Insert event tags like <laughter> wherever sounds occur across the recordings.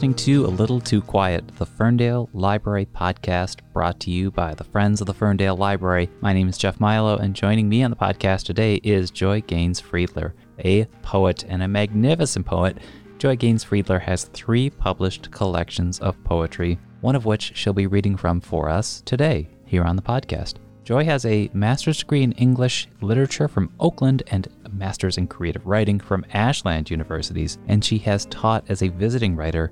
listening to A Little Too Quiet, the Ferndale Library podcast brought to you by the Friends of the Ferndale Library. My name is Jeff Milo, and joining me on the podcast today is Joy Gaines Friedler, a poet and a magnificent poet. Joy Gaines Friedler has three published collections of poetry, one of which she'll be reading from for us today here on the podcast. Joy has a master's degree in English literature from Oakland and a master's in creative writing from Ashland Universities, and she has taught as a visiting writer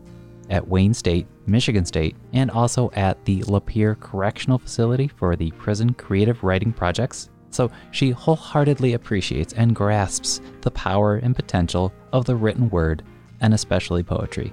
at Wayne State, Michigan State, and also at the Lapeer Correctional Facility for the Prison Creative Writing Projects. So she wholeheartedly appreciates and grasps the power and potential of the written word, and especially poetry.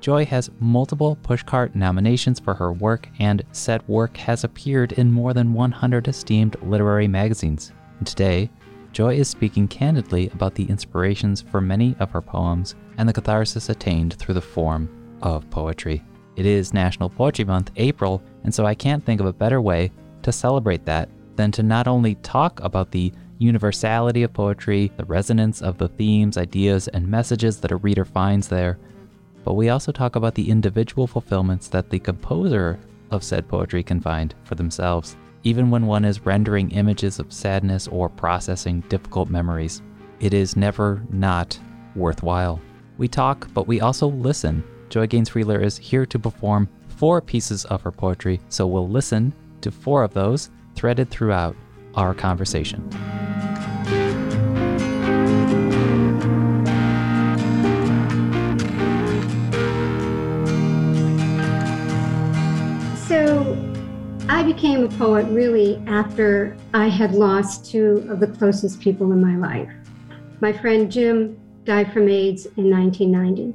Joy has multiple pushcart nominations for her work, and said work has appeared in more than 100 esteemed literary magazines. Today, Joy is speaking candidly about the inspirations for many of her poems and the catharsis attained through the form of poetry. It is National Poetry Month, April, and so I can't think of a better way to celebrate that than to not only talk about the universality of poetry, the resonance of the themes, ideas, and messages that a reader finds there, but we also talk about the individual fulfillments that the composer of said poetry can find for themselves, even when one is rendering images of sadness or processing difficult memories. It is never not worthwhile. We talk, but we also listen. Joy Gaines Friedler is here to perform four pieces of her poetry, so we'll listen to four of those threaded throughout our conversation. So I became a poet really after I had lost two of the closest people in my life. My friend Jim died from AIDS in 1990.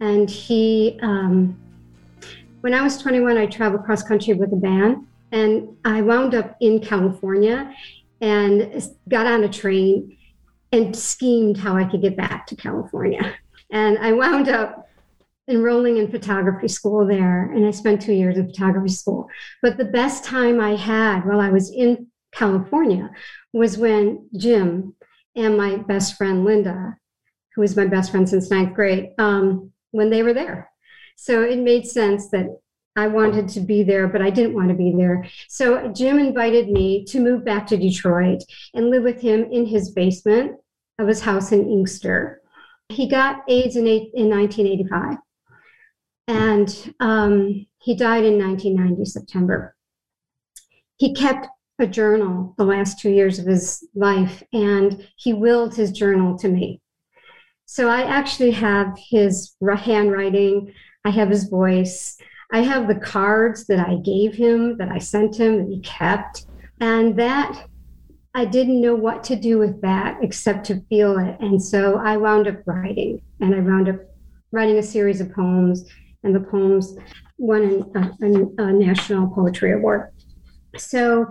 And he, um, when I was 21, I traveled cross country with a band. And I wound up in California and got on a train and schemed how I could get back to California. And I wound up enrolling in photography school there, and I spent two years in photography school. But the best time I had while I was in California was when Jim and my best friend Linda, who was my best friend since ninth grade, um, when they were there. So it made sense that I wanted to be there, but I didn't want to be there. So Jim invited me to move back to Detroit and live with him in his basement of his house in Inkster. He got AIDS in, in 1985 and um, he died in 1990 September. He kept a journal the last two years of his life, and he willed his journal to me. So I actually have his handwriting, I have his voice, I have the cards that I gave him, that I sent him, that he kept, and that I didn't know what to do with that except to feel it. And so I wound up writing, and I wound up writing a series of poems and the poems won a, a, a national poetry award. So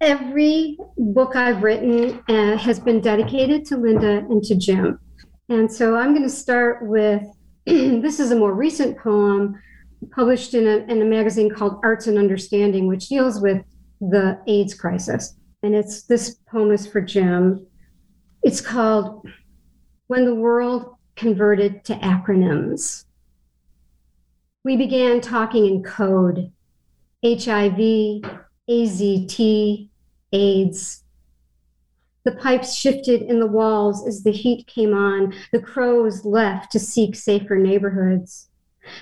every book I've written uh, has been dedicated to Linda and to Jim. And so I'm going to start with <clears throat> this is a more recent poem published in a, in a magazine called Arts and Understanding, which deals with the AIDS crisis. And it's this poem is for Jim. It's called When the World Converted to Acronyms. We began talking in code HIV, AZT, AIDS. The pipes shifted in the walls as the heat came on. The crows left to seek safer neighborhoods.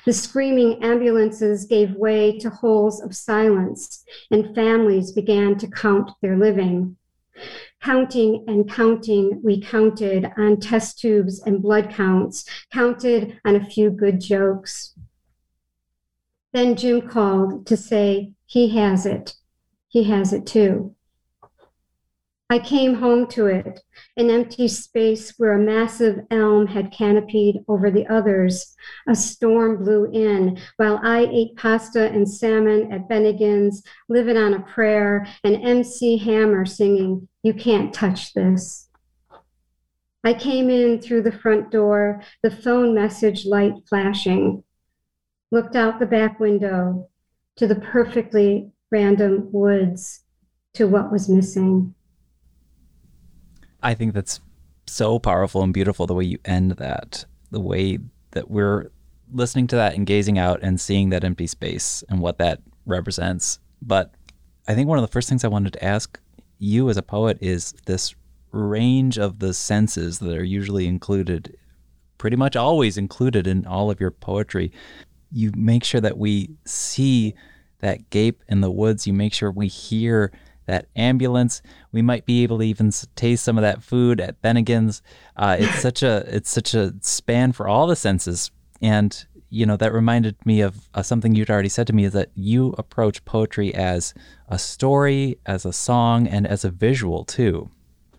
The screaming ambulances gave way to holes of silence, and families began to count their living. Counting and counting, we counted on test tubes and blood counts, counted on a few good jokes. Then Jim called to say, He has it. He has it too. I came home to it, an empty space where a massive elm had canopied over the others. A storm blew in while I ate pasta and salmon at Bennigan's, living on a prayer, and MC Hammer singing, You can't touch this. I came in through the front door, the phone message light flashing looked out the back window to the perfectly random woods to what was missing. I think that's so powerful and beautiful the way you end that, the way that we're listening to that and gazing out and seeing that empty space and what that represents. But I think one of the first things I wanted to ask you as a poet is this range of the senses that are usually included, pretty much always included in all of your poetry. You make sure that we see that gape in the woods. You make sure we hear that ambulance. We might be able to even taste some of that food at Bennigan's. Uh, it's <laughs> such a it's such a span for all the senses, and you know that reminded me of uh, something you'd already said to me is that you approach poetry as a story, as a song, and as a visual too.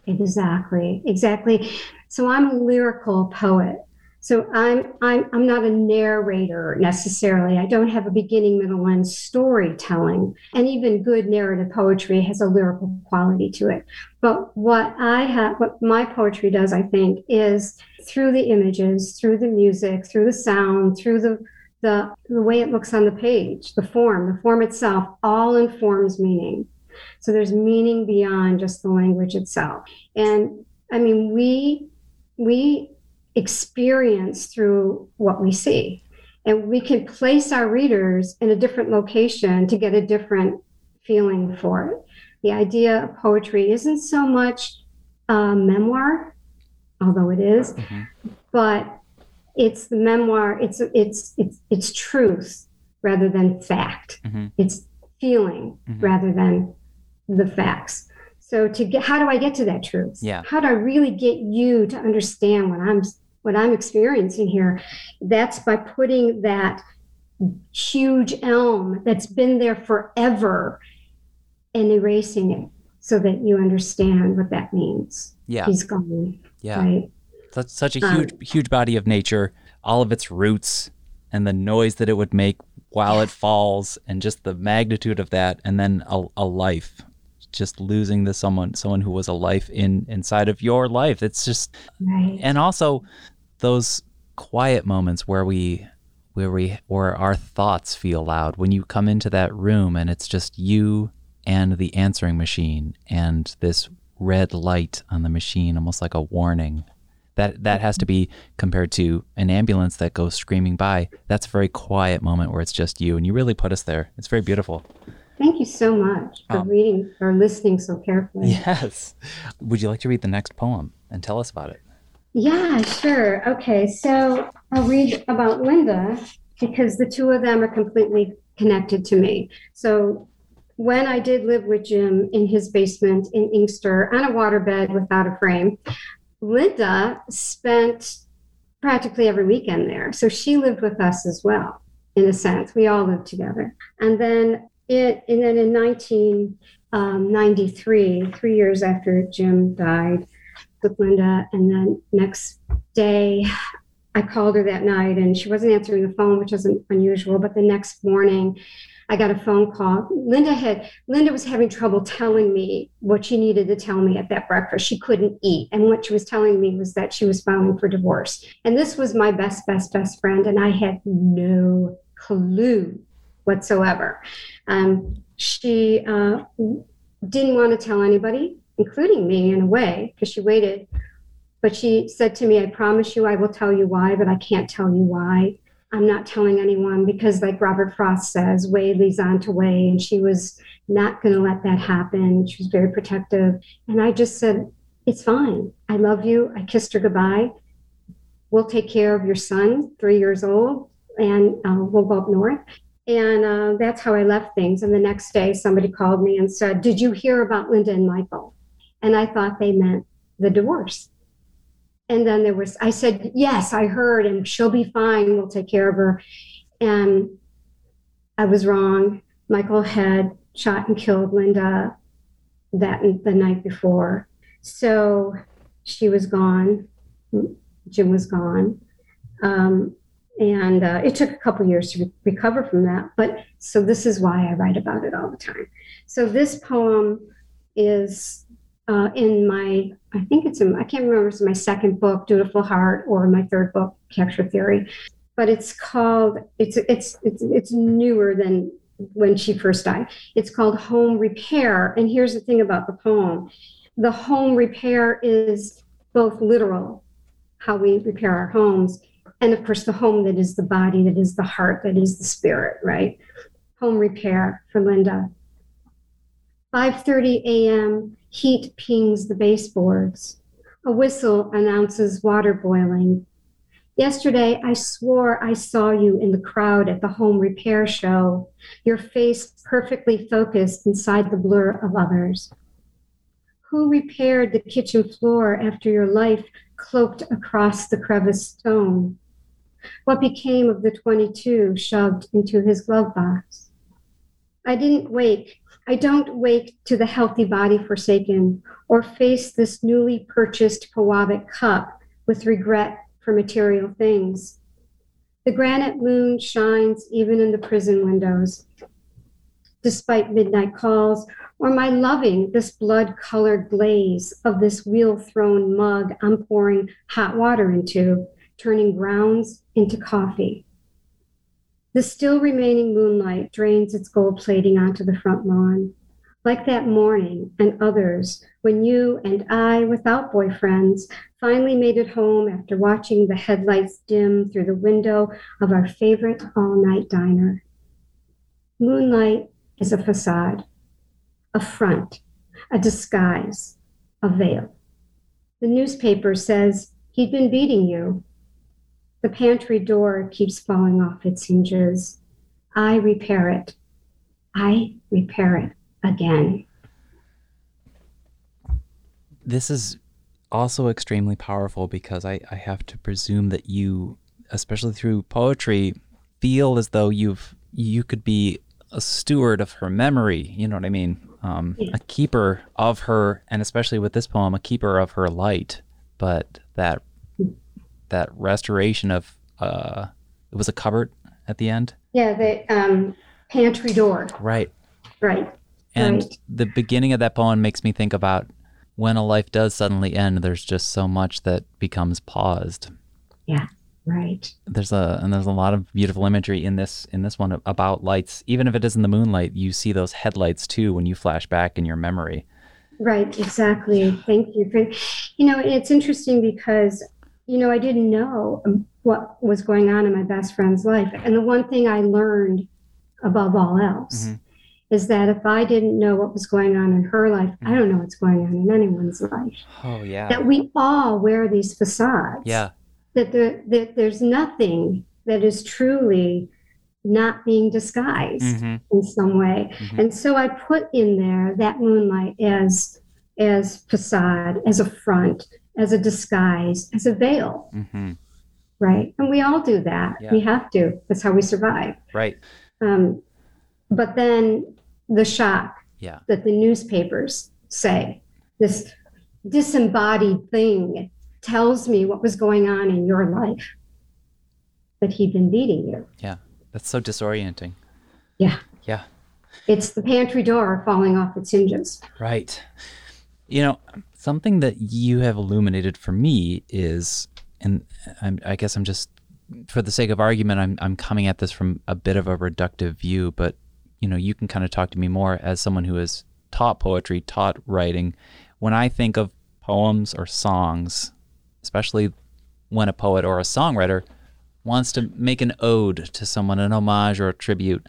Exactly, exactly. So I'm a lyrical poet. So I'm I'm I'm not a narrator necessarily. I don't have a beginning, middle, end storytelling. And even good narrative poetry has a lyrical quality to it. But what I have what my poetry does, I think, is through the images, through the music, through the sound, through the the, the way it looks on the page, the form, the form itself, all informs meaning. So there's meaning beyond just the language itself. And I mean, we we experience through what we see. And we can place our readers in a different location to get a different feeling for it. The idea of poetry isn't so much a memoir, although it is, mm-hmm. but it's the memoir, it's it's it's it's truth rather than fact. Mm-hmm. It's feeling mm-hmm. rather than the facts. So to get how do I get to that truth? Yeah. How do I really get you to understand what I'm what I'm experiencing here, that's by putting that huge elm that's been there forever and erasing it so that you understand what that means. Yeah. He's gone. Yeah. Right. That's such a huge, um, huge body of nature, all of its roots and the noise that it would make while it falls and just the magnitude of that and then a, a life just losing the someone someone who was a life in inside of your life. It's just right. and also those quiet moments where we where we where our thoughts feel loud. When you come into that room and it's just you and the answering machine and this red light on the machine almost like a warning that that has to be compared to an ambulance that goes screaming by. That's a very quiet moment where it's just you and you really put us there. It's very beautiful thank you so much for um, reading or listening so carefully yes <laughs> would you like to read the next poem and tell us about it yeah, sure. Okay, so I'll read about Linda because the two of them are completely connected to me. So when I did live with Jim in his basement in Inkster on a waterbed without a frame, Linda spent practically every weekend there. So she lived with us as well, in a sense. We all lived together. And then it, and then in 1993, um, three years after Jim died, with Linda. And then next day, I called her that night and she wasn't answering the phone, which isn't unusual. But the next morning, I got a phone call. Linda had Linda was having trouble telling me what she needed to tell me at that breakfast. She couldn't eat, and what she was telling me was that she was filing for divorce. And this was my best, best, best friend, and I had no clue whatsoever. Um, she uh, didn't want to tell anybody including me in a way, because she waited. But she said to me, I promise you I will tell you why, but I can't tell you why. I'm not telling anyone because, like Robert Frost says, way leads on to way. And she was not going to let that happen. She was very protective. And I just said, It's fine. I love you. I kissed her goodbye. We'll take care of your son, three years old, and uh, we'll go up north. And uh, that's how I left things. And the next day, somebody called me and said, Did you hear about Linda and Michael? And I thought they meant the divorce. And then there was, I said, Yes, I heard, and she'll be fine. We'll take care of her. And I was wrong. Michael had shot and killed Linda that the night before. So she was gone. Jim was gone. Um, and uh, it took a couple years to re- recover from that. But so this is why I write about it all the time. So this poem is uh, in my, I think it's in, I can't remember it's my second book, Dutiful Heart, or my third book, Capture Theory. But it's called, it's, it's, it's, it's newer than when she first died. It's called Home Repair. And here's the thing about the poem the home repair is both literal, how we repair our homes, and of course, the home that is the body, that is the heart, that is the spirit, right? Home repair for Linda. 5:30 a.m. Heat pings the baseboards. A whistle announces water boiling. Yesterday, I swore I saw you in the crowd at the home repair show, your face perfectly focused inside the blur of others. Who repaired the kitchen floor after your life cloaked across the crevice stone? What became of the 22 shoved into his glove box? I didn't wake. I don't wake to the healthy body forsaken or face this newly purchased Pewabic cup with regret for material things. The granite moon shines even in the prison windows. Despite midnight calls or my loving this blood colored glaze of this wheel thrown mug I'm pouring hot water into, turning grounds into coffee. The still remaining moonlight drains its gold plating onto the front lawn like that morning and others when you and I, without boyfriends, finally made it home after watching the headlights dim through the window of our favorite all night diner. Moonlight is a facade, a front, a disguise, a veil. The newspaper says he'd been beating you. The pantry door keeps falling off its hinges. I repair it. I repair it again. This is also extremely powerful because I, I have to presume that you, especially through poetry, feel as though you've you could be a steward of her memory. You know what I mean? Um, yeah. A keeper of her, and especially with this poem, a keeper of her light. But that that restoration of uh, it was a cupboard at the end. Yeah, the um, pantry door. Right. Right. And right. the beginning of that poem makes me think about when a life does suddenly end, there's just so much that becomes paused. Yeah. Right. There's a and there's a lot of beautiful imagery in this in this one about lights. Even if it isn't the moonlight, you see those headlights too when you flash back in your memory. Right, exactly. Thank you. You know, it's interesting because you know I didn't know what was going on in my best friend's life, and the one thing I learned above all else mm-hmm is that if I didn't know what was going on in her life, I don't know what's going on in anyone's life. Oh yeah. That we all wear these facades. Yeah. That there that there's nothing that is truly not being disguised mm-hmm. in some way. Mm-hmm. And so I put in there that moonlight as as facade, as a front, as a disguise, as a veil. Mm-hmm. Right. And we all do that. Yeah. We have to. That's how we survive. Right. Um, but then the shock yeah. that the newspapers say. This disembodied thing tells me what was going on in your life, that he'd been beating you. Yeah, that's so disorienting. Yeah. Yeah. It's the pantry door falling off its hinges. Right. You know, something that you have illuminated for me is, and I'm, I guess I'm just, for the sake of argument, I'm, I'm coming at this from a bit of a reductive view, but you know, you can kind of talk to me more as someone who has taught poetry, taught writing. When I think of poems or songs, especially when a poet or a songwriter wants to make an ode to someone, an homage or a tribute,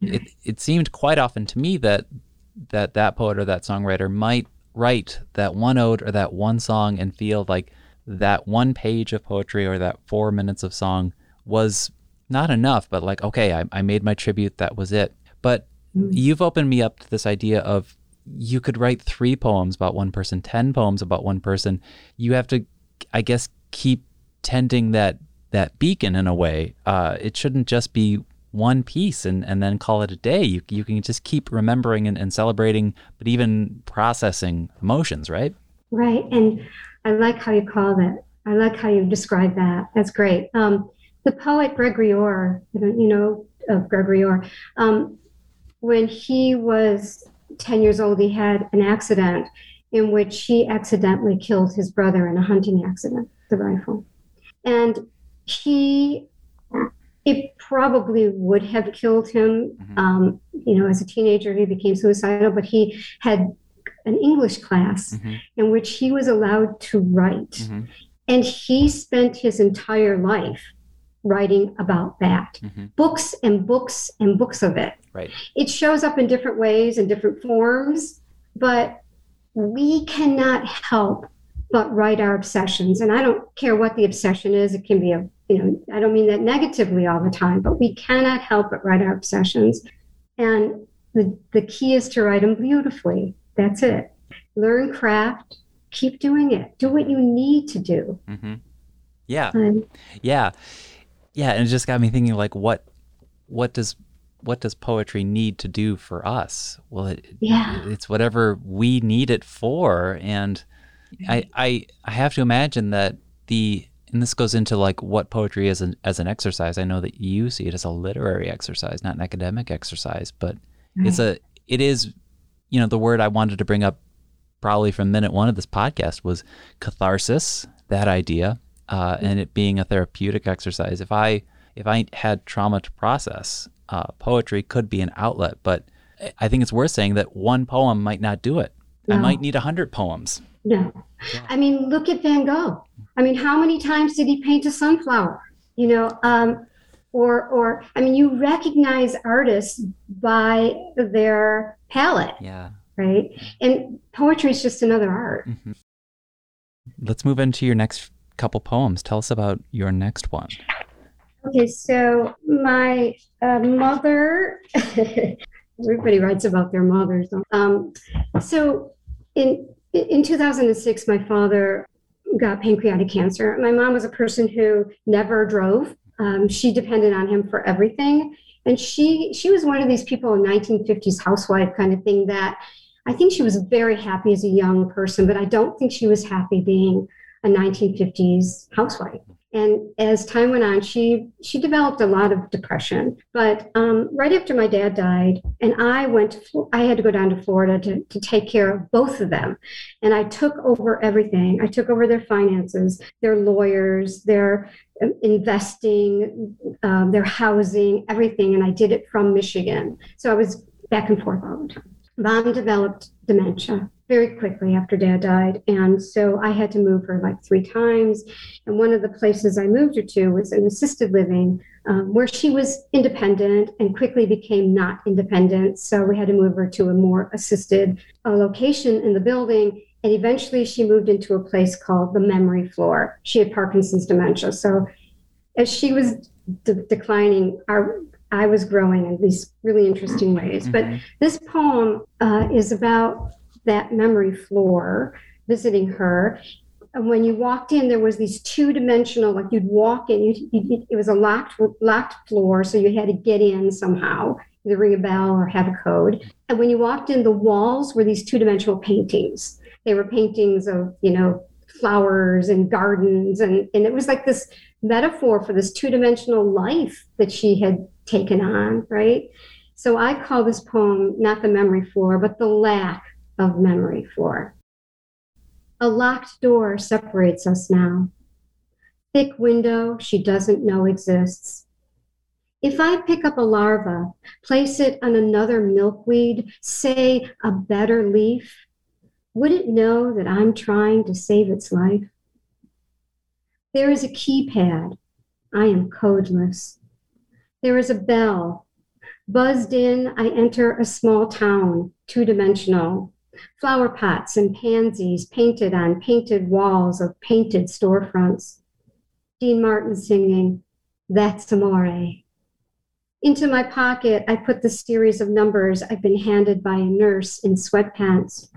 it, it seemed quite often to me that that that poet or that songwriter might write that one ode or that one song and feel like that one page of poetry or that four minutes of song was not enough, but like, okay, I, I made my tribute, that was it. But mm-hmm. you've opened me up to this idea of you could write three poems about one person, 10 poems about one person. You have to, I guess, keep tending that that beacon in a way. Uh, it shouldn't just be one piece and, and then call it a day. You, you can just keep remembering and, and celebrating, but even processing emotions, right? Right. And I like how you call that. I like how you describe that. That's great. Um, the poet Gregory Orr, you know, of Gregory Orr, um, when he was 10 years old, he had an accident in which he accidentally killed his brother in a hunting accident, the rifle. And he, it probably would have killed him. Mm-hmm. Um, you know, as a teenager, he became suicidal, but he had an English class mm-hmm. in which he was allowed to write. Mm-hmm. And he spent his entire life writing about that mm-hmm. books and books and books of it. Right. It shows up in different ways and different forms, but we cannot help but write our obsessions. And I don't care what the obsession is, it can be a, you know, I don't mean that negatively all the time, but we cannot help but write our obsessions. And the, the key is to write them beautifully. That's it. Learn craft, keep doing it, do what you need to do. Mm-hmm. Yeah. Um, yeah. Yeah. And it just got me thinking like, what, what does what does poetry need to do for us? Well, it, yeah. it's whatever we need it for, and I, I I have to imagine that the and this goes into like what poetry is an, as an exercise. I know that you see it as a literary exercise, not an academic exercise, but right. it's a it is you know the word I wanted to bring up probably from minute one of this podcast was catharsis. That idea uh, and it being a therapeutic exercise. If I if I had trauma to process, uh, poetry could be an outlet. But I think it's worth saying that one poem might not do it. No. I might need a hundred poems. No. Yeah. I mean, look at Van Gogh. I mean, how many times did he paint a sunflower? You know, um, or or I mean, you recognize artists by their palette. Yeah. Right. And poetry is just another art. Mm-hmm. Let's move into your next couple poems. Tell us about your next one. Okay, so my uh, mother, <laughs> everybody writes about their mothers. Um, so in in 2006, my father got pancreatic cancer. My mom was a person who never drove. Um, she depended on him for everything, and she she was one of these people, a 1950s housewife kind of thing. That I think she was very happy as a young person, but I don't think she was happy being a 1950s housewife. And as time went on, she she developed a lot of depression. But um, right after my dad died, and I went to I had to go down to Florida to, to take care of both of them, and I took over everything. I took over their finances, their lawyers, their um, investing, um, their housing, everything, and I did it from Michigan. So I was back and forth all the time. Mom developed dementia very quickly after dad died. And so I had to move her like three times. And one of the places I moved her to was an assisted living um, where she was independent and quickly became not independent. So we had to move her to a more assisted uh, location in the building. And eventually she moved into a place called the memory floor. She had Parkinson's dementia. So as she was de- declining, our I was growing in these really interesting ways. But mm-hmm. this poem uh, is about that memory floor, visiting her. And when you walked in, there was these two-dimensional, like you'd walk in, you, you, it was a locked locked floor, so you had to get in somehow, either ring a bell or have a code. And when you walked in, the walls were these two-dimensional paintings. They were paintings of, you know, flowers and gardens, and and it was like this metaphor for this two-dimensional life that she had taken on, right? So I call this poem not the memory floor, but the lack of memory for. A locked door separates us now. Thick window she doesn't know exists. If I pick up a larva, place it on another milkweed, say a better leaf, would it know that I'm trying to save its life? There is a keypad. I am codeless. There is a bell. Buzzed in, I enter a small town, two dimensional flower pots and pansies painted on painted walls of painted storefronts. Dean Martin singing, That's Amore. Into my pocket, I put the series of numbers I've been handed by a nurse in sweatpants.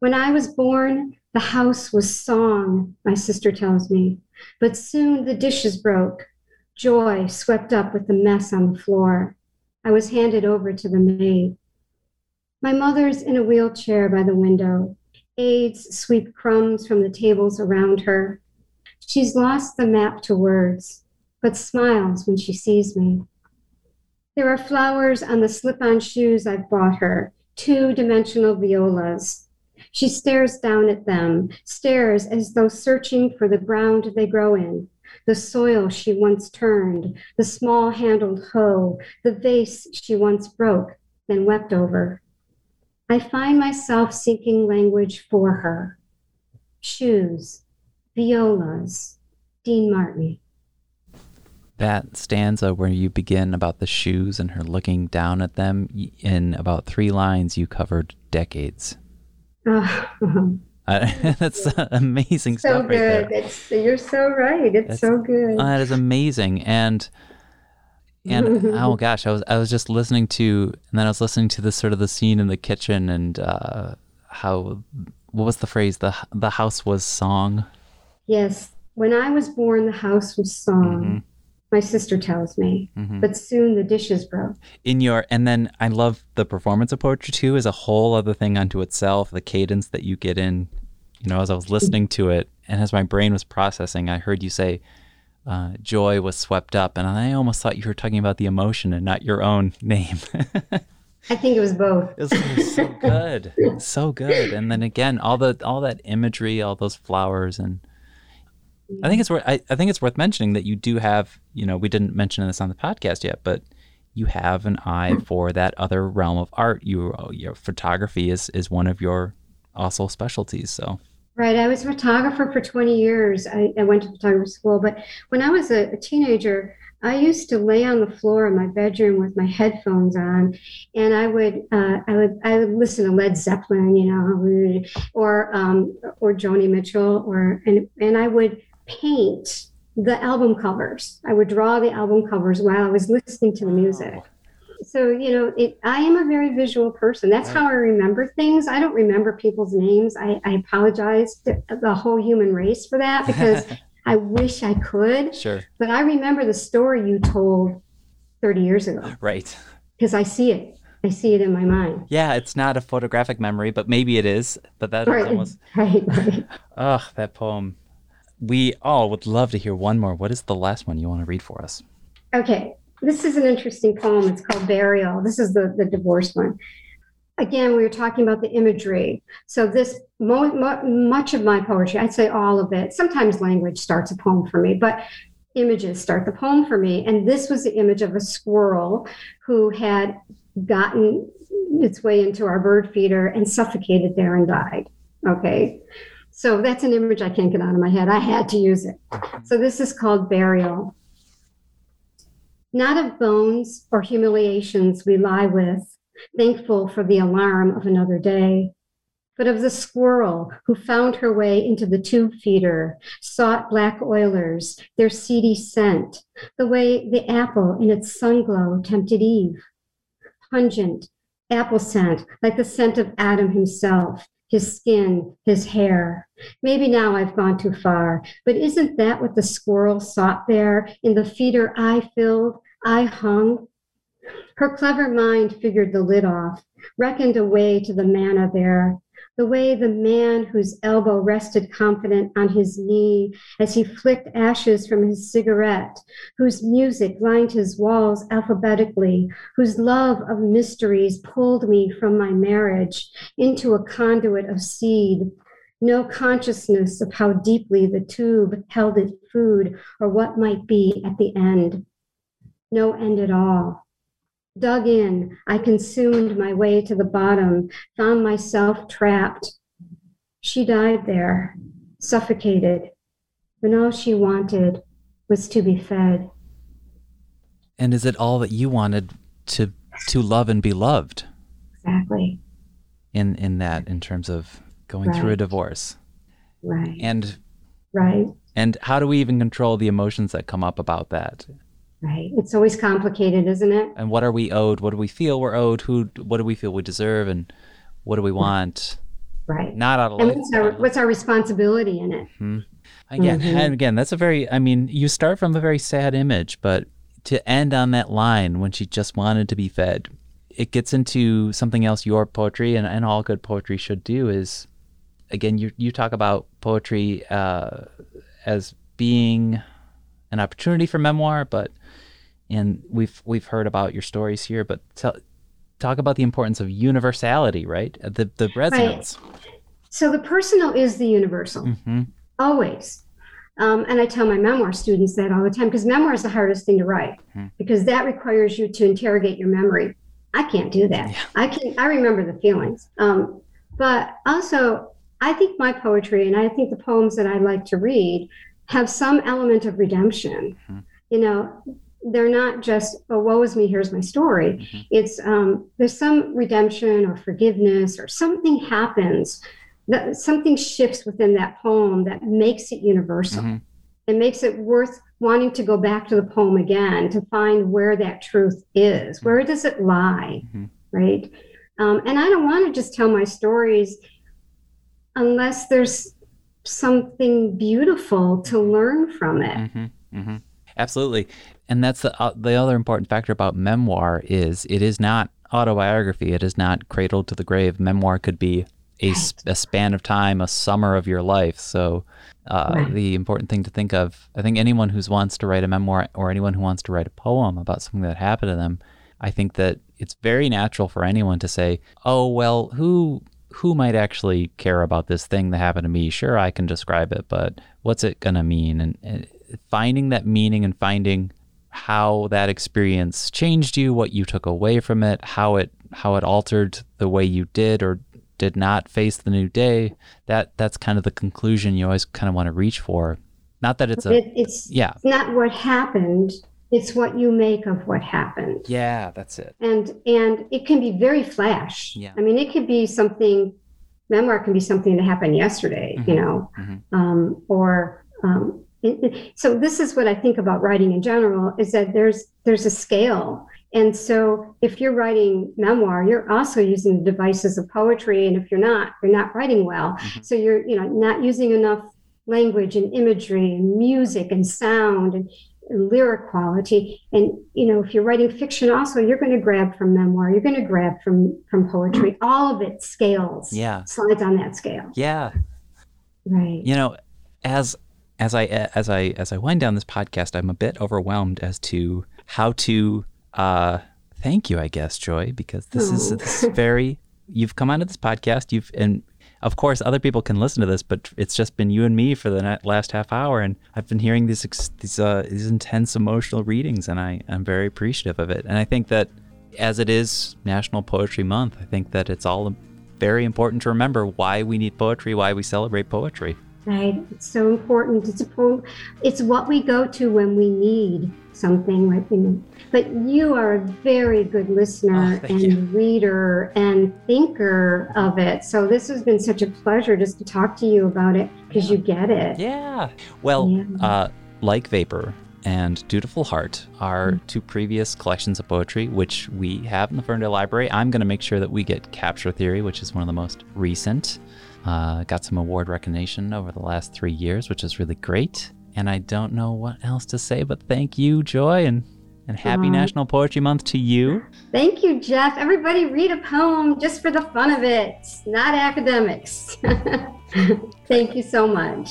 When I was born, the house was song, my sister tells me, but soon the dishes broke. Joy swept up with the mess on the floor. I was handed over to the maid. My mother's in a wheelchair by the window. Aides sweep crumbs from the tables around her. She's lost the map to words, but smiles when she sees me. There are flowers on the slip on shoes I've bought her, two dimensional violas. She stares down at them, stares as though searching for the ground they grow in, the soil she once turned, the small handled hoe, the vase she once broke, then wept over. I find myself seeking language for her. Shoes, violas, Dean Martin. That stanza where you begin about the shoes and her looking down at them, in about three lines, you covered decades. <laughs> <laughs> That's amazing so stuff. good. Right it's, you're so right. It's that's, so good. Uh, that is amazing. And and <laughs> oh gosh, I was I was just listening to, and then I was listening to this sort of the scene in the kitchen and uh, how what was the phrase the the house was song. Yes, when I was born, the house was song. Mm-hmm. My sister tells me, mm-hmm. but soon the dishes broke. In your and then I love the performance of poetry too is a whole other thing unto itself. The cadence that you get in, you know, as I was listening to it and as my brain was processing, I heard you say uh, joy was swept up, and I almost thought you were talking about the emotion and not your own <laughs> name. I think it was both. It was, it was so good, so good. And then again, all the all that imagery, all those flowers, and I think it's worth. I, I think it's worth mentioning that you do have. You know, we didn't mention this on the podcast yet, but you have an eye for that other realm of art. You, your photography is is one of your also specialties. So Right. I was a photographer for 20 years. I, I went to photography school, but when I was a, a, teenager, I used to lay on the floor in my bedroom with my headphones on, and I would uh, I would I would listen to Led Zeppelin, you know, or um, or Joni Mitchell, or and and I would paint the album covers. I would draw the album covers while I was listening to the music. So you know it, i am a very visual person that's how i remember things i don't remember people's names i, I apologize to the whole human race for that because <laughs> i wish i could sure but i remember the story you told 30 years ago right because i see it I see it in my mind. Yeah, it's not a photographic memory, but maybe it is. But that right. almost <laughs> right, right. <laughs> Ugh, that poem. We all would love to hear one more. What is the last one you want to read for us? Okay, this is an interesting poem. It's called Burial. This is the, the divorce one. Again, we were talking about the imagery. So, this mo- mo- much of my poetry, I'd say all of it, sometimes language starts a poem for me, but images start the poem for me. And this was the image of a squirrel who had gotten its way into our bird feeder and suffocated there and died. Okay. So that's an image I can't get out of my head. I had to use it. So this is called Burial. Not of bones or humiliations we lie with, thankful for the alarm of another day, but of the squirrel who found her way into the tube feeder, sought black oilers, their seedy scent, the way the apple in its sunglow tempted Eve. Pungent, apple scent, like the scent of Adam himself, his skin, his hair. Maybe now I've gone too far, but isn't that what the squirrel sought there in the feeder I filled, I hung? Her clever mind figured the lid off, reckoned a way to the manna there, the way the man whose elbow rested confident on his knee as he flicked ashes from his cigarette, whose music lined his walls alphabetically, whose love of mysteries pulled me from my marriage into a conduit of seed. No consciousness of how deeply the tube held its food or what might be at the end. No end at all. Dug in, I consumed my way to the bottom, found myself trapped. She died there, suffocated, when all she wanted was to be fed. And is it all that you wanted to to love and be loved? Exactly. In in that, in terms of going right. through a divorce. Right. And right. And how do we even control the emotions that come up about that? Right. It's always complicated, isn't it? And what are we owed? What do we feel we're owed? Who? What do we feel we deserve? And what do we want? Right. Not out of and what's our, what's our responsibility in it? Mm-hmm. Again, mm-hmm. and again, that's a very. I mean, you start from a very sad image, but to end on that line when she just wanted to be fed, it gets into something else. Your poetry and, and all good poetry should do is, again, you you talk about poetry uh, as being an opportunity for memoir, but and we've we've heard about your stories here, but tell, talk about the importance of universality, right? Uh, the the resonance. Right. So the personal is the universal, mm-hmm. always. Um, and I tell my memoir students that all the time because memoir is the hardest thing to write mm-hmm. because that requires you to interrogate your memory. I can't do that. Yeah. I can I remember the feelings, um, but also I think my poetry and I think the poems that I like to read have some element of redemption. Mm-hmm. You know, they're not just oh woe is me here's my story mm-hmm. it's um, there's some redemption or forgiveness or something happens that something shifts within that poem that makes it universal mm-hmm. it makes it worth wanting to go back to the poem again to find where that truth is mm-hmm. where does it lie mm-hmm. right um, and i don't want to just tell my stories unless there's something beautiful to learn from it mm-hmm. Mm-hmm. Absolutely. And that's the, uh, the other important factor about memoir is it is not autobiography. It is not cradle to the grave. Memoir could be a, right. a span of time, a summer of your life. So uh, right. the important thing to think of, I think anyone who wants to write a memoir or anyone who wants to write a poem about something that happened to them, I think that it's very natural for anyone to say, "Oh, well, who who might actually care about this thing that happened to me? Sure, I can describe it, but what's it going to mean?" And, and finding that meaning and finding how that experience changed you, what you took away from it, how it how it altered the way you did or did not face the new day. That that's kind of the conclusion you always kind of want to reach for. Not that it's a it's yeah. It's not what happened. It's what you make of what happened. Yeah, that's it. And and it can be very flash. Yeah. I mean, it could be something. Memoir can be something that happened yesterday, mm-hmm. you know, mm-hmm. um, or um, so this is what I think about writing in general is that there's there's a scale. And so if you're writing memoir, you're also using the devices of poetry. And if you're not, you're not writing well. Mm-hmm. So you're, you know, not using enough language and imagery and music and sound and lyric quality. And you know, if you're writing fiction also, you're going to grab from memoir, you're going to grab from from poetry. All of it scales. Yeah. Slides on that scale. Yeah. Right. You know, as as I as I as I wind down this podcast, I'm a bit overwhelmed as to how to uh, thank you. I guess Joy, because this is this is very. You've come onto this podcast. You've and of course other people can listen to this, but it's just been you and me for the last half hour, and I've been hearing these these uh, these intense emotional readings, and I I'm very appreciative of it. And I think that as it is National Poetry Month, I think that it's all very important to remember why we need poetry, why we celebrate poetry right? It's so important. It's a poem. It's what we go to when we need something like you know. But you are a very good listener oh, and you. reader and thinker of it. So this has been such a pleasure just to talk to you about it because yeah. you get it. Yeah. Well, yeah. Uh, like Vapor and Dutiful Heart are mm-hmm. two previous collections of poetry, which we have in the Ferndale Library. I'm going to make sure that we get Capture Theory, which is one of the most recent. Uh, got some award recognition over the last three years, which is really great. And I don't know what else to say, but thank you, Joy, and, and happy National Poetry Month to you. Thank you, Jeff. Everybody read a poem just for the fun of it, not academics. <laughs> thank you so much.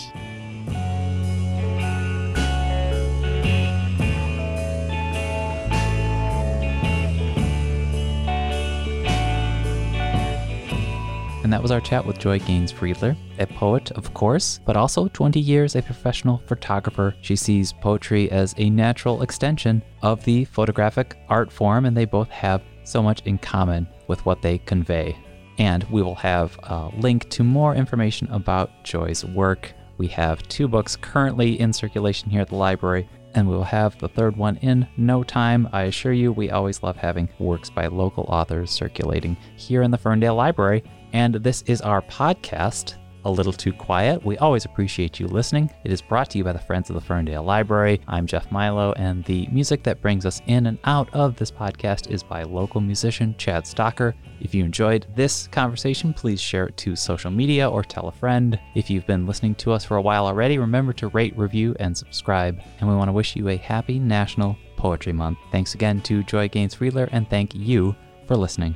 And that was our chat with Joy Gaines Friedler, a poet, of course, but also 20 years a professional photographer. She sees poetry as a natural extension of the photographic art form, and they both have so much in common with what they convey. And we will have a link to more information about Joy's work. We have two books currently in circulation here at the library, and we will have the third one in no time. I assure you, we always love having works by local authors circulating here in the Ferndale Library. And this is our podcast, A Little Too Quiet. We always appreciate you listening. It is brought to you by the Friends of the Ferndale Library. I'm Jeff Milo, and the music that brings us in and out of this podcast is by local musician Chad Stocker. If you enjoyed this conversation, please share it to social media or tell a friend. If you've been listening to us for a while already, remember to rate, review, and subscribe. And we want to wish you a happy National Poetry Month. Thanks again to Joy Gaines Friedler, and thank you for listening.